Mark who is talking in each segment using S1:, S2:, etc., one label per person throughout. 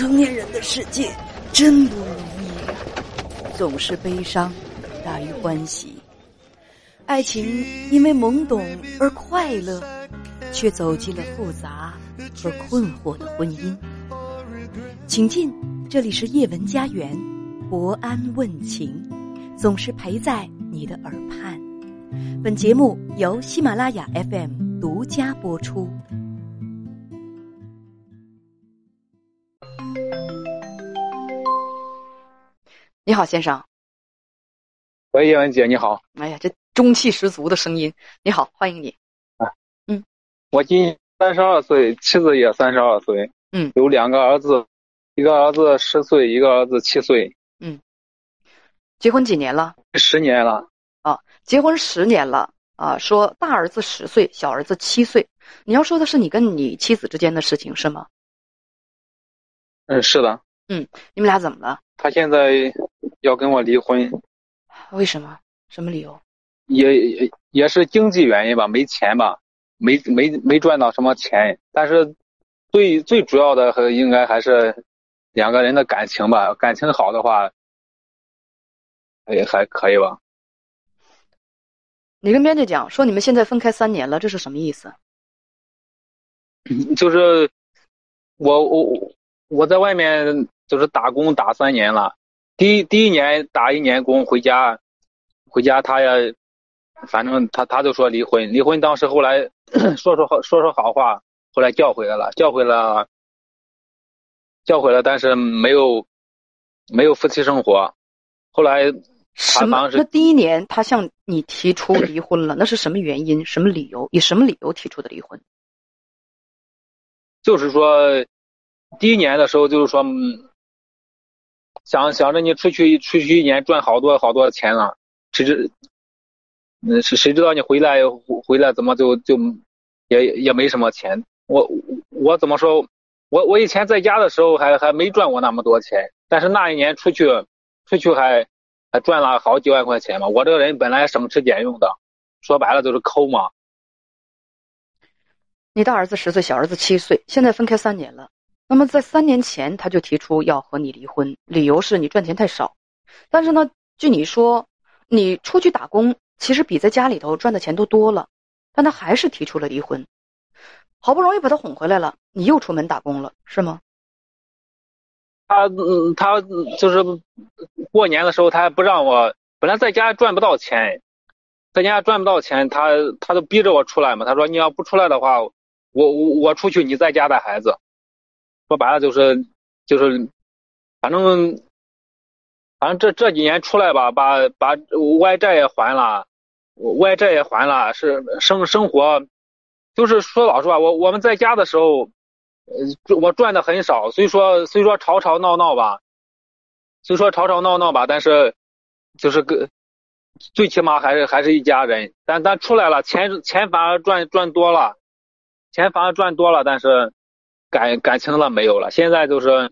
S1: 成年人的世界真不容易，总是悲伤大于欢喜。爱情因为懵懂而快乐，却走进了复杂和困惑的婚姻。请进，这里是叶文家园，博安问情，总是陪在你的耳畔。本节目由喜马拉雅 FM 独家播出。
S2: 你好，先生。
S3: 喂，叶文姐，你好。
S2: 哎呀，这中气十足的声音。你好，欢迎你。
S3: 啊，
S2: 嗯，
S3: 我今年三十二岁，妻子也三十二岁。
S2: 嗯，
S3: 有两个儿子，一个儿子十岁，一个儿子七岁。
S2: 嗯，结婚几年了？
S3: 十年了。
S2: 啊，结婚十年了啊！说大儿子十岁，小儿子七岁。你要说的是你跟你妻子之间的事情是吗？
S3: 嗯，是的。
S2: 嗯，你们俩怎么了？
S3: 他现在要跟我离婚。
S2: 为什么？什么理由？
S3: 也也也是经济原因吧，没钱吧，没没没赚到什么钱。但是最最主要的和应该还是两个人的感情吧，感情好的话，也还可以吧。
S2: 你跟编辑讲说你们现在分开三年了，这是什么意思？
S3: 就是我我我在外面就是打工打三年了，第一第一年打一年工回家，回家他也反正他他就说离婚，离婚当时后来 说说好说说好话，后来叫回来了，叫回了，叫回来，但是没有没有夫妻生活，后来。
S2: 什么？那第一年他向你提出离婚了，那是什么原因？什么理由？以什么理由提出的离婚？
S3: 就是说，第一年的时候，就是说，想想着你出去出去一年赚好多好多钱了，谁知，嗯，谁谁知道你回来回来怎么就就也也没什么钱？我我怎么说？我我以前在家的时候还还没赚过那么多钱，但是那一年出去出去还。还赚了好几万块钱嘛！我这个人本来省吃俭用的，说白了就是抠嘛。
S2: 你大儿子十岁，小儿子七岁，现在分开三年了。那么在三年前他就提出要和你离婚，理由是你赚钱太少。但是呢，据你说，你出去打工其实比在家里头赚的钱都多了，但他还是提出了离婚。好不容易把他哄回来了，你又出门打工了，是吗？
S3: 他嗯，他就是过年的时候，他还不让我。本来在家赚不到钱，在家赚不到钱，他他都逼着我出来嘛。他说：“你要不出来的话，我我我出去，你在家带孩子。”说白了就是就是，反正反正这这几年出来吧，把把外债也还了，外债也还了，是生生活，就是说老实话，我我们在家的时候。呃，我赚的很少，所以说，所以说吵吵闹闹吧，虽说吵吵闹闹吧，但是就是个最起码还是还是一家人。但咱出来了，钱钱反而赚赚多了，钱反而赚多了，但是感感情了没有了。现在就是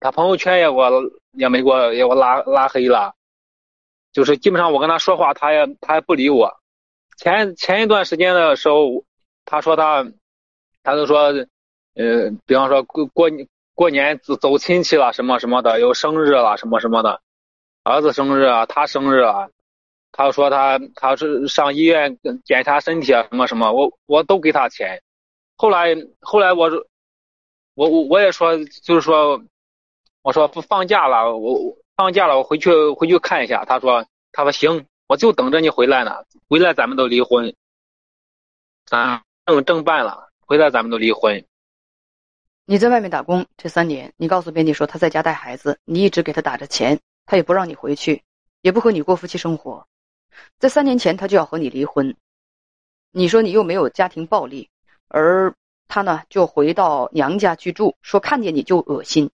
S3: 他朋友圈也给我也没给我也我拉拉黑了，就是基本上我跟他说话，他也他也不理我。前前一段时间的时候，他说他他就说。呃，比方说过过过年走走亲戚了什么什么的，有生日了什么什么的，儿子生日啊，他生日啊，他说他他是上医院检查身体啊什么什么，我我都给他钱。后来后来我我我我也说就是说，我说不放假了，我放假了我回去回去看一下。他说他说行，我就等着你回来呢，回来咱们都离婚，咱正正办了，回来咱们都离婚。
S2: 你在外面打工这三年，你告诉编辑说他在家带孩子，你一直给他打着钱，他也不让你回去，也不和你过夫妻生活。在三年前他就要和你离婚，你说你又没有家庭暴力，而他呢就回到娘家居住，说看见你就恶心。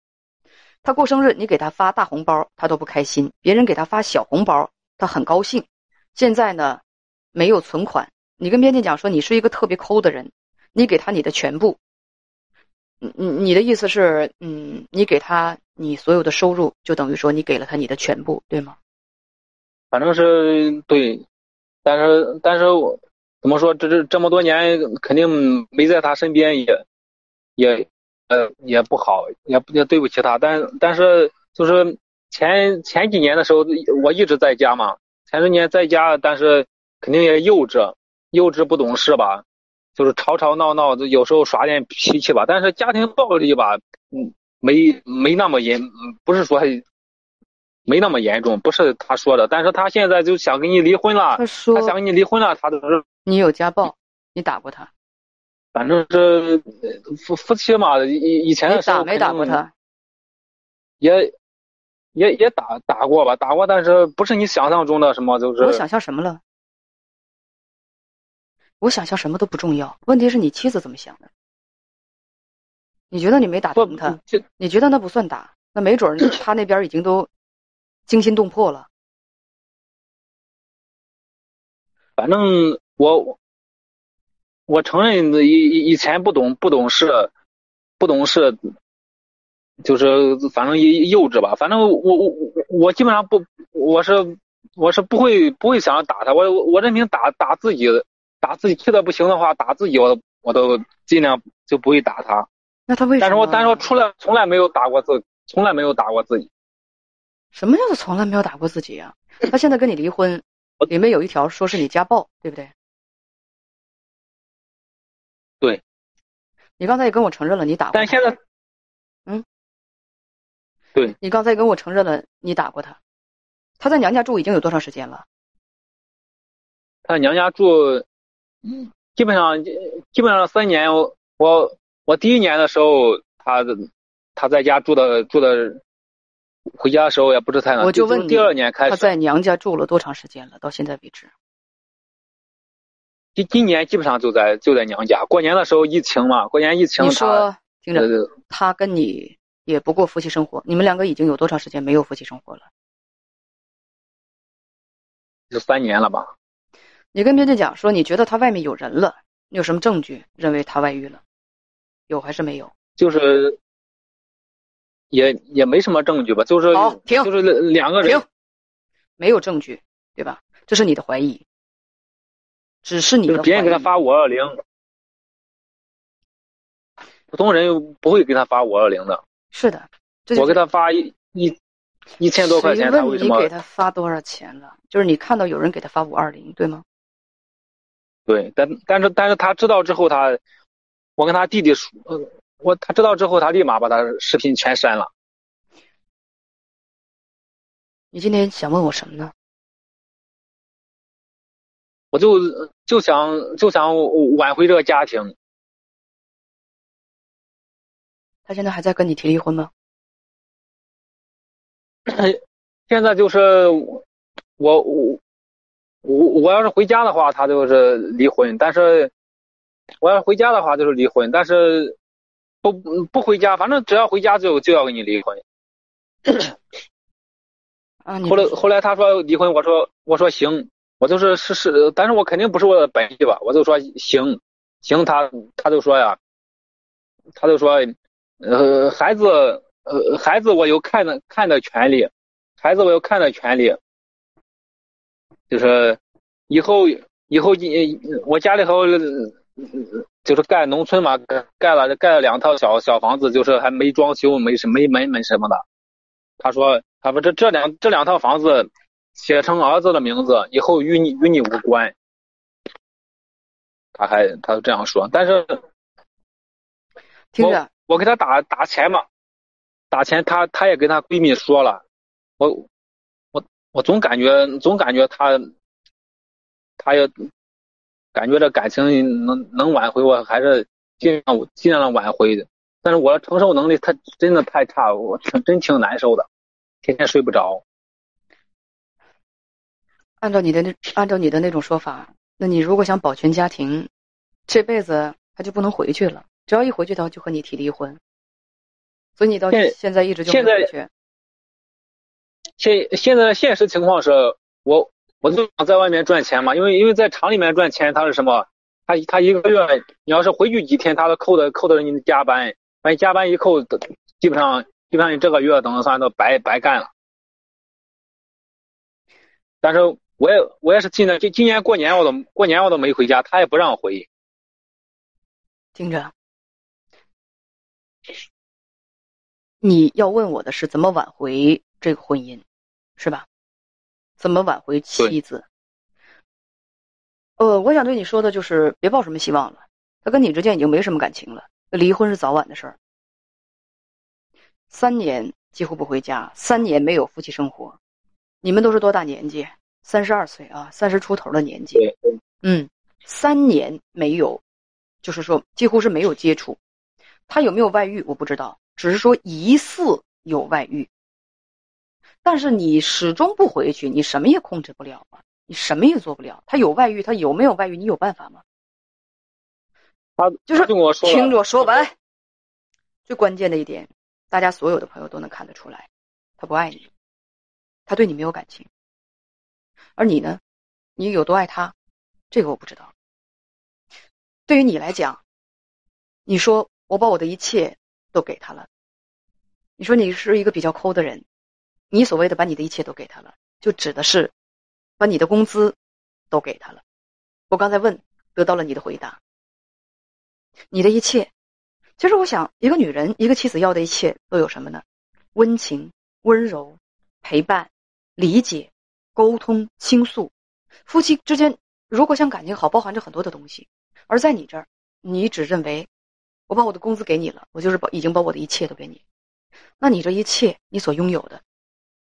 S2: 他过生日你给他发大红包，他都不开心；别人给他发小红包，他很高兴。现在呢没有存款，你跟编辑讲说你是一个特别抠的人，你给他你的全部。你你的意思是，嗯，你给他你所有的收入，就等于说你给了他你的全部，对吗？
S3: 反正是对，但是但是我怎么说，这这这么多年肯定没在他身边，也也呃也不好，也也对不起他。但但是就是前前几年的时候，我一直在家嘛，前几年在家，但是肯定也幼稚，幼稚不懂事吧，就是吵吵闹闹，有时候耍点脾气吧。但是家庭暴力吧，嗯，没没那么严，不是说没那么严重，不是他说的。但是他现在就想跟你离婚了，
S2: 他说
S3: 他想跟你离婚了，他都是
S2: 你有家暴，你打过他，
S3: 反正是夫夫妻嘛，以以前的时候
S2: 打没打过他？
S3: 也也也打打过吧，打过，但是不是你想象中的什么，就是
S2: 我想象什么了？我想象什么都不重要，问题是你妻子怎么想的？你觉得你没打
S3: 不
S2: 疼他？
S3: 就
S2: 你觉得那不算打？那没准儿 他那边已经都惊心动魄了。
S3: 反正我我承认以以以前不懂不懂事，不懂事，就是反正幼幼稚吧。反正我我我我基本上不，我是我是不会不会想要打他。我我我认凭打打自己，打自己气的不行的话，打自己我我都尽量就不会打他。
S2: 那他为什么？
S3: 但是我但是我出来从来没有打过自，从来没有打过自己。
S2: 什么叫做从来没有打过自己呀、他现在跟你离婚，里面有一条说是你家暴，对不对？
S3: 对。
S2: 你刚才也跟我承认了你打过他。
S3: 但现在
S2: 嗯，
S3: 对，
S2: 你刚才跟我承认了你打过他。他在娘家住已经有多长时间了？
S3: 他娘家住，基本上基本上三年。我我我第一年的时候，他他在家住的住的，回家的时候也不是太难。
S2: 我就问你，
S3: 第二年开始，
S2: 他在娘家住了多长时间了？到现在为止，
S3: 今今年基本上就在就在娘家。过年的时候疫情嘛，过年疫情他
S2: 你说听着，
S3: 呃
S2: 他跟你也不过夫妻生活，你们两个已经有多长时间没有夫妻生活了？
S3: 有三年了吧。
S2: 你跟别人讲说，你觉得他外面有人了，你有什么证据认为他外遇了？有还是没有？
S3: 就是也也没什么证据吧，就是
S2: 好停
S3: 就是两个人
S2: 停，没有证据，对吧？这是你的怀疑，只是你
S3: 别人给他发五二零，普通人又不会给他发五二零的。
S2: 是的，
S3: 我给他发一一一千多块钱，
S2: 谁
S3: 他为什么
S2: 问你给？他发多少钱了？就是你看到有人给他发五二零，对吗？
S3: 对，但但是但是他知道之后，他我跟他弟弟说，呃，我他知道之后，他立马把他视频全删了。
S2: 你今天想问我什么呢？
S3: 我就就想就想挽回这个家庭。
S2: 他现在还在跟你提离婚吗？
S3: 现在就是我我我我我要是回家的话，他就是离婚；但是我要是回家的话，就是离婚。但是不不回家，反正只要回家就就要跟你离婚。
S2: 啊，
S3: 后来后来他说离婚，我说我说行，我就是是是，但是我肯定不是我的本意吧，我就说行行，他他就说呀，他就说呃孩子呃孩子我有看的看的权利，孩子我有看的权利，就是以后以后我家里头呃就是盖农村嘛，盖盖了盖了两套小小房子，就是还没装修，没什没门没什么的。他说他说这这两这两套房子写成儿子的名字，以后与你与你无关。他还他就这样说，但是
S2: 听着，
S3: 我给他打打钱嘛，打钱他他也跟他闺蜜说了，我我我总感觉总感觉他他也感觉这感情能能挽回，我还是尽量尽量挽回的。但是我的承受能力他真的太差，我挺真挺难受的，天天睡不着。
S2: 按照你的那按照你的那种说法，那你如果想保全家庭，这辈子他就不能回去了。只要一回去，他就和你提离婚。所以你到
S3: 现
S2: 现在一直就
S3: 现在
S2: 没回去。
S3: 现现在的现实情况是我我就想在外面赚钱嘛，因为因为在厂里面赚钱，他是什么？他他一个月你要是回去几天，他都扣的扣的你的加班，把你加班一扣，基本上基本上你这个月等于算都白白干了。但是我也我也是今年今今年过年我都过年我都没回家，他也不让我回。
S2: 听着，你要问我的是怎么挽回这个婚姻，是吧？怎么挽回妻子？呃，我想对你说的就是别抱什么希望了，他跟你之间已经没什么感情了，离婚是早晚的事儿。三年几乎不回家，三年没有夫妻生活，你们都是多大年纪？三十二岁啊，三十出头的年纪。嗯，三年没有，就是说几乎是没有接触。他有没有外遇我不知道，只是说疑似有外遇。但是你始终不回去，你什么也控制不了啊，你什么也做不了。他有外遇，他有没有外遇，你有办法吗？
S3: 他
S2: 就是
S3: 跟我说，
S2: 听着我说完。最关键的一点，大家所有的朋友都能看得出来，他不爱你，他对你没有感情。而你呢，你有多爱他，这个我不知道。对于你来讲，你说我把我的一切都给他了，你说你是一个比较抠的人。你所谓的把你的一切都给他了，就指的是把你的工资都给他了。我刚才问，得到了你的回答。你的一切，其实我想，一个女人，一个妻子要的一切都有什么呢？温情、温柔、陪伴、理解、沟通、倾诉。夫妻之间如果想感情好，包含着很多的东西。而在你这儿，你只认为我把我的工资给你了，我就是把已经把我的一切都给你。那你这一切，你所拥有的。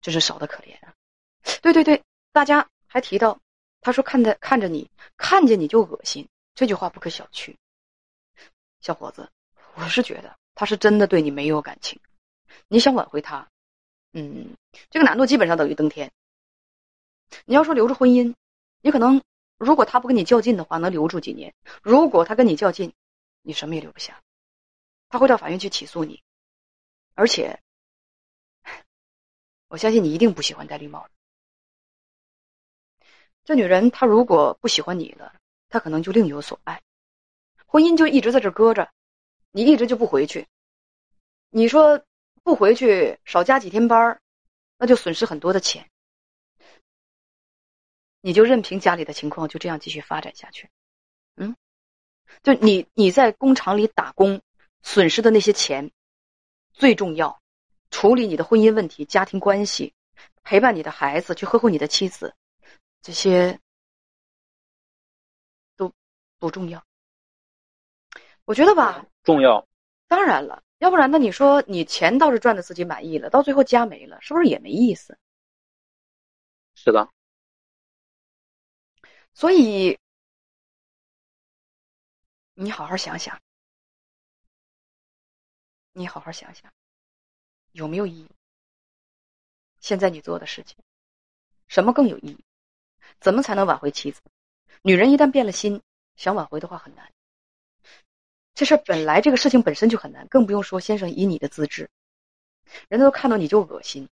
S2: 真是少的可怜啊！对对对，大家还提到，他说看着看着你，看见你就恶心，这句话不可小觑。小伙子，我是觉得他是真的对你没有感情，你想挽回他，嗯，这个难度基本上等于登天。你要说留着婚姻，你可能如果他不跟你较劲的话，能留住几年；如果他跟你较劲，你什么也留不下，他会到法院去起诉你，而且。我相信你一定不喜欢戴绿帽子。这女人她如果不喜欢你了，她可能就另有所爱，婚姻就一直在这搁着，你一直就不回去。你说不回去少加几天班那就损失很多的钱。你就任凭家里的情况就这样继续发展下去，嗯，就你你在工厂里打工损失的那些钱，最重要。处理你的婚姻问题、家庭关系，陪伴你的孩子，去呵护你的妻子，这些都不重要。我觉得吧，
S3: 重要。
S2: 当然了，要不然呢？你说你钱倒是赚的自己满意了，到最后家没了，是不是也没意思？
S3: 是的。
S2: 所以你好好想想，你好好想想。有没有意义？现在你做的事情，什么更有意义？怎么才能挽回妻子？女人一旦变了心，想挽回的话很难。这事本来这个事情本身就很难，更不用说先生以你的资质，人家都看到你就恶心。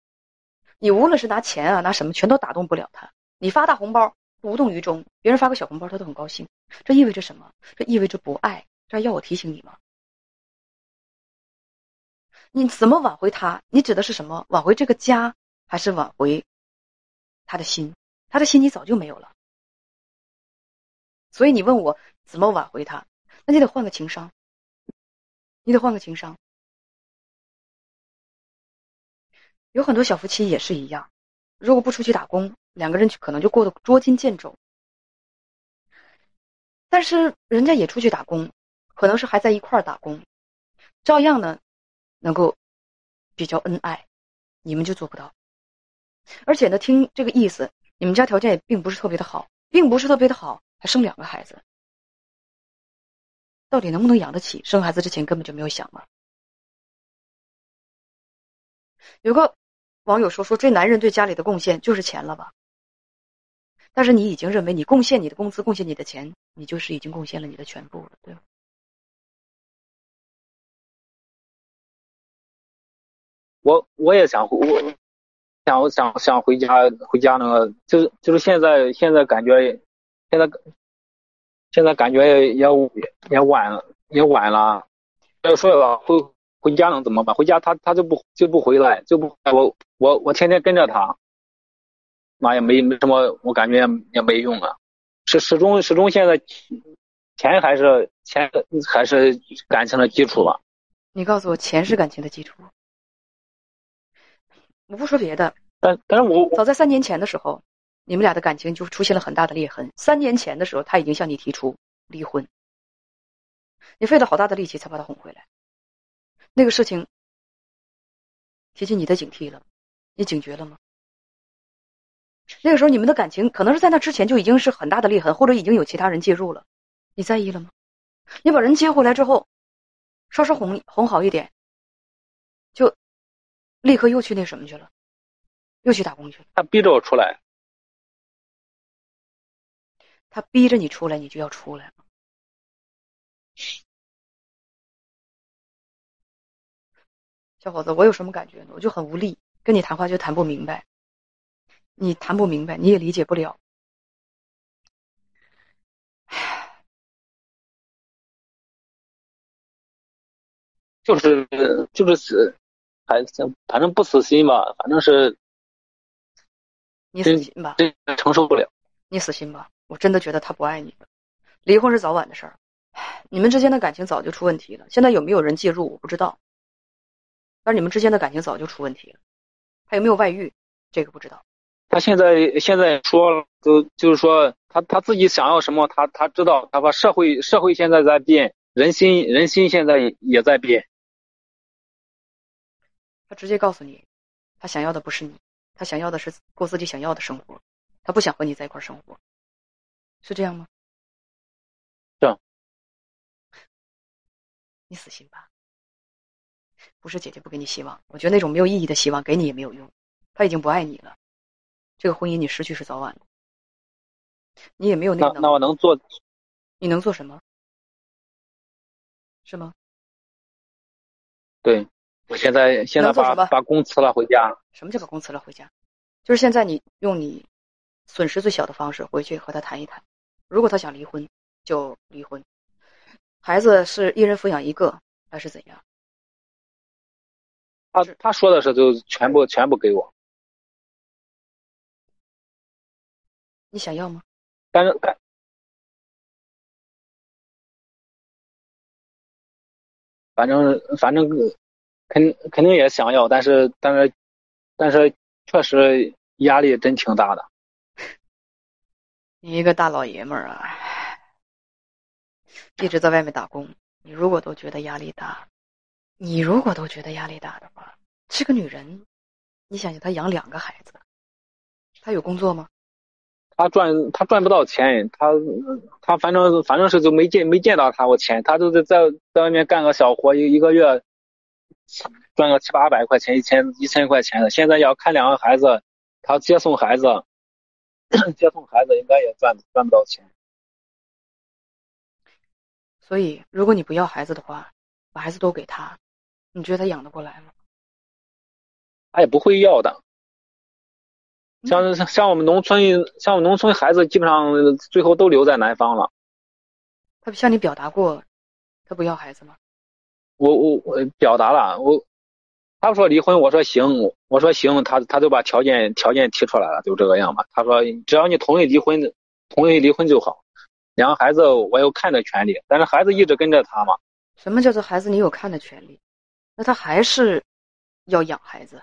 S2: 你无论是拿钱啊，拿什么，全都打动不了他。你发大红包无动于衷，别人发个小红包他都很高兴。这意味着什么？这意味着不爱。这要我提醒你吗？你怎么挽回他？你指的是什么？挽回这个家，还是挽回他的心？他的心你早就没有了。所以你问我怎么挽回他？那你得换个情商，你得换个情商。有很多小夫妻也是一样，如果不出去打工，两个人可能就过得捉襟见肘。但是人家也出去打工，可能是还在一块儿打工，照样呢。能够比较恩爱，你们就做不到。而且呢，听这个意思，你们家条件也并不是特别的好，并不是特别的好，还生两个孩子，到底能不能养得起？生孩子之前根本就没有想嘛？有个网友说：“说这男人对家里的贡献就是钱了吧？”但是你已经认为你贡献你的工资，贡献你的钱，你就是已经贡献了你的全部了，对吧？
S3: 我我也想我想我想想回家回家那个就是就是现在现在感觉现在现在感觉也也也晚了也晚了，要说了回回家能怎么办？回家他他就不就不回来就不我我我天天跟着他，那也没没什么，我感觉也没用啊。是始终始终现在钱还是钱还是感情的基础吧？
S2: 你告诉我，钱是感情的基础吗。我不说别的，
S3: 但但是我
S2: 早在三年前的时候，你们俩的感情就出现了很大的裂痕。三年前的时候，他已经向你提出离婚，你费了好大的力气才把他哄回来。那个事情提起你的警惕了，你警觉了吗？那个时候你们的感情可能是在那之前就已经是很大的裂痕，或者已经有其他人介入了，你在意了吗？你把人接回来之后，稍稍哄哄好一点，就立刻又去那什么去了，又去打工去了。
S3: 他逼着我出来，
S2: 他逼着你出来，你就要出来吗？小伙子，我有什么感觉呢？我就很无力，跟你谈话就谈不明白，你谈不明白，你也理解不了。
S3: 就是就是死，还反正不死心吧，反正是
S2: 你死心吧，
S3: 这承受不了。
S2: 你死心吧，我真的觉得他不爱你了。离婚是早晚的事儿，你们之间的感情早就出问题了。现在有没有人介入，我不知道。但是你们之间的感情早就出问题了，还有没有外遇，这个不知道。
S3: 他现在现在说了，就就是说他他自己想要什么，他他知道。他说社会社会现在在变，人心人心现在也在变。
S2: 他直接告诉你，他想要的不是你，他想要的是过自己想要的生活，他不想和你在一块生活，是这样吗？
S3: 是。
S2: 你死心吧。不是姐姐不给你希望，我觉得那种没有意义的希望给你也没有用。他已经不爱你了，这个婚姻你失去是早晚的。你也没有那
S3: 那那我能做？
S2: 你能做什么？是吗？
S3: 对，我现在现在把把工辞了回家。
S2: 什么叫把工辞了回家？就是现在你用你损失最小的方式回去和他谈一谈。如果他想离婚，就离婚。孩子是一人抚养一个还是怎样？
S3: 他他说的是就全部全部给我，
S2: 你想要吗？
S3: 但是，反正反正肯肯定也想要，但是但是但是确实压力真挺大的。
S2: 你一个大老爷们儿啊，一直在外面打工，你如果都觉得压力大。你如果都觉得压力大的话，这个女人，你想想，她养两个孩子，她有工作吗？
S3: 她赚，她赚不到钱，她，她反正反正是就没见没见到她过钱，她就是在在外面干个小活，一一个月赚个七八百块钱，一千一千块钱的。现在要看两个孩子，他接送孩子，接送孩子应该也赚赚不到钱。
S2: 所以，如果你不要孩子的话，把孩子都给他。你觉得他养得过来吗？
S3: 他也不会要的。像像我们农村，像我们农村孩子，基本上最后都留在南方了。
S2: 他向你表达过，他不要孩子吗？
S3: 我我我表达了，我他说离婚，我说行，我说行，他他就把条件条件提出来了，就这个样吧。他说只要你同意离婚，同意离婚就好。两个孩子我有看的权利，但是孩子一直跟着他嘛。
S2: 什么叫做孩子你有看的权利？那他还是要养孩子，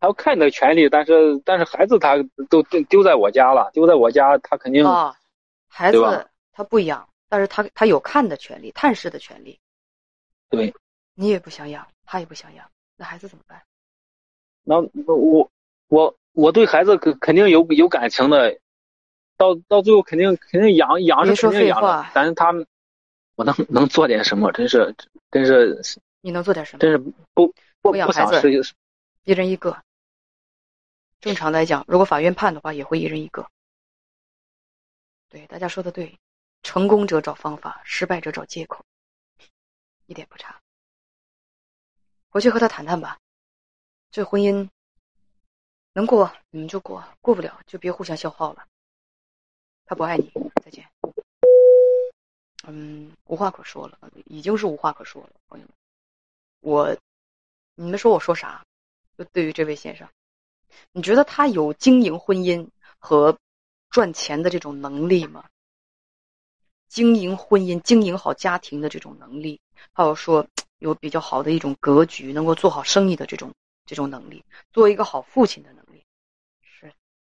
S3: 还有看的权利，但是但是孩子他都丢丢在我家了，丢在我家，他肯定
S2: 啊，孩子他不养，但是他他有看的权利，探视的权利。
S3: 对，
S2: 你也不想养，他也不想养，那孩子怎么办？
S3: 那我我我对孩子肯肯定有有感情的，到到最后肯定肯定养养是肯定养的，但是他我能能做点什么？真是真是。
S2: 你能做点什么？
S3: 真是不不
S2: 养孩子，一人一个。正常来讲，如果法院判的话，也会一人一个。对，大家说的对，成功者找方法，失败者找借口，一点不差。回去和他谈谈吧，这婚姻能过你们就过，过不了就别互相消耗了。他不爱你，再见。嗯，无话可说了，已经是无话可说了，朋友们。我，你们说我说啥？就对于这位先生，你觉得他有经营婚姻和赚钱的这种能力吗？经营婚姻、经营好家庭的这种能力，还有说有比较好的一种格局，能够做好生意的这种这种能力，做一个好父亲的能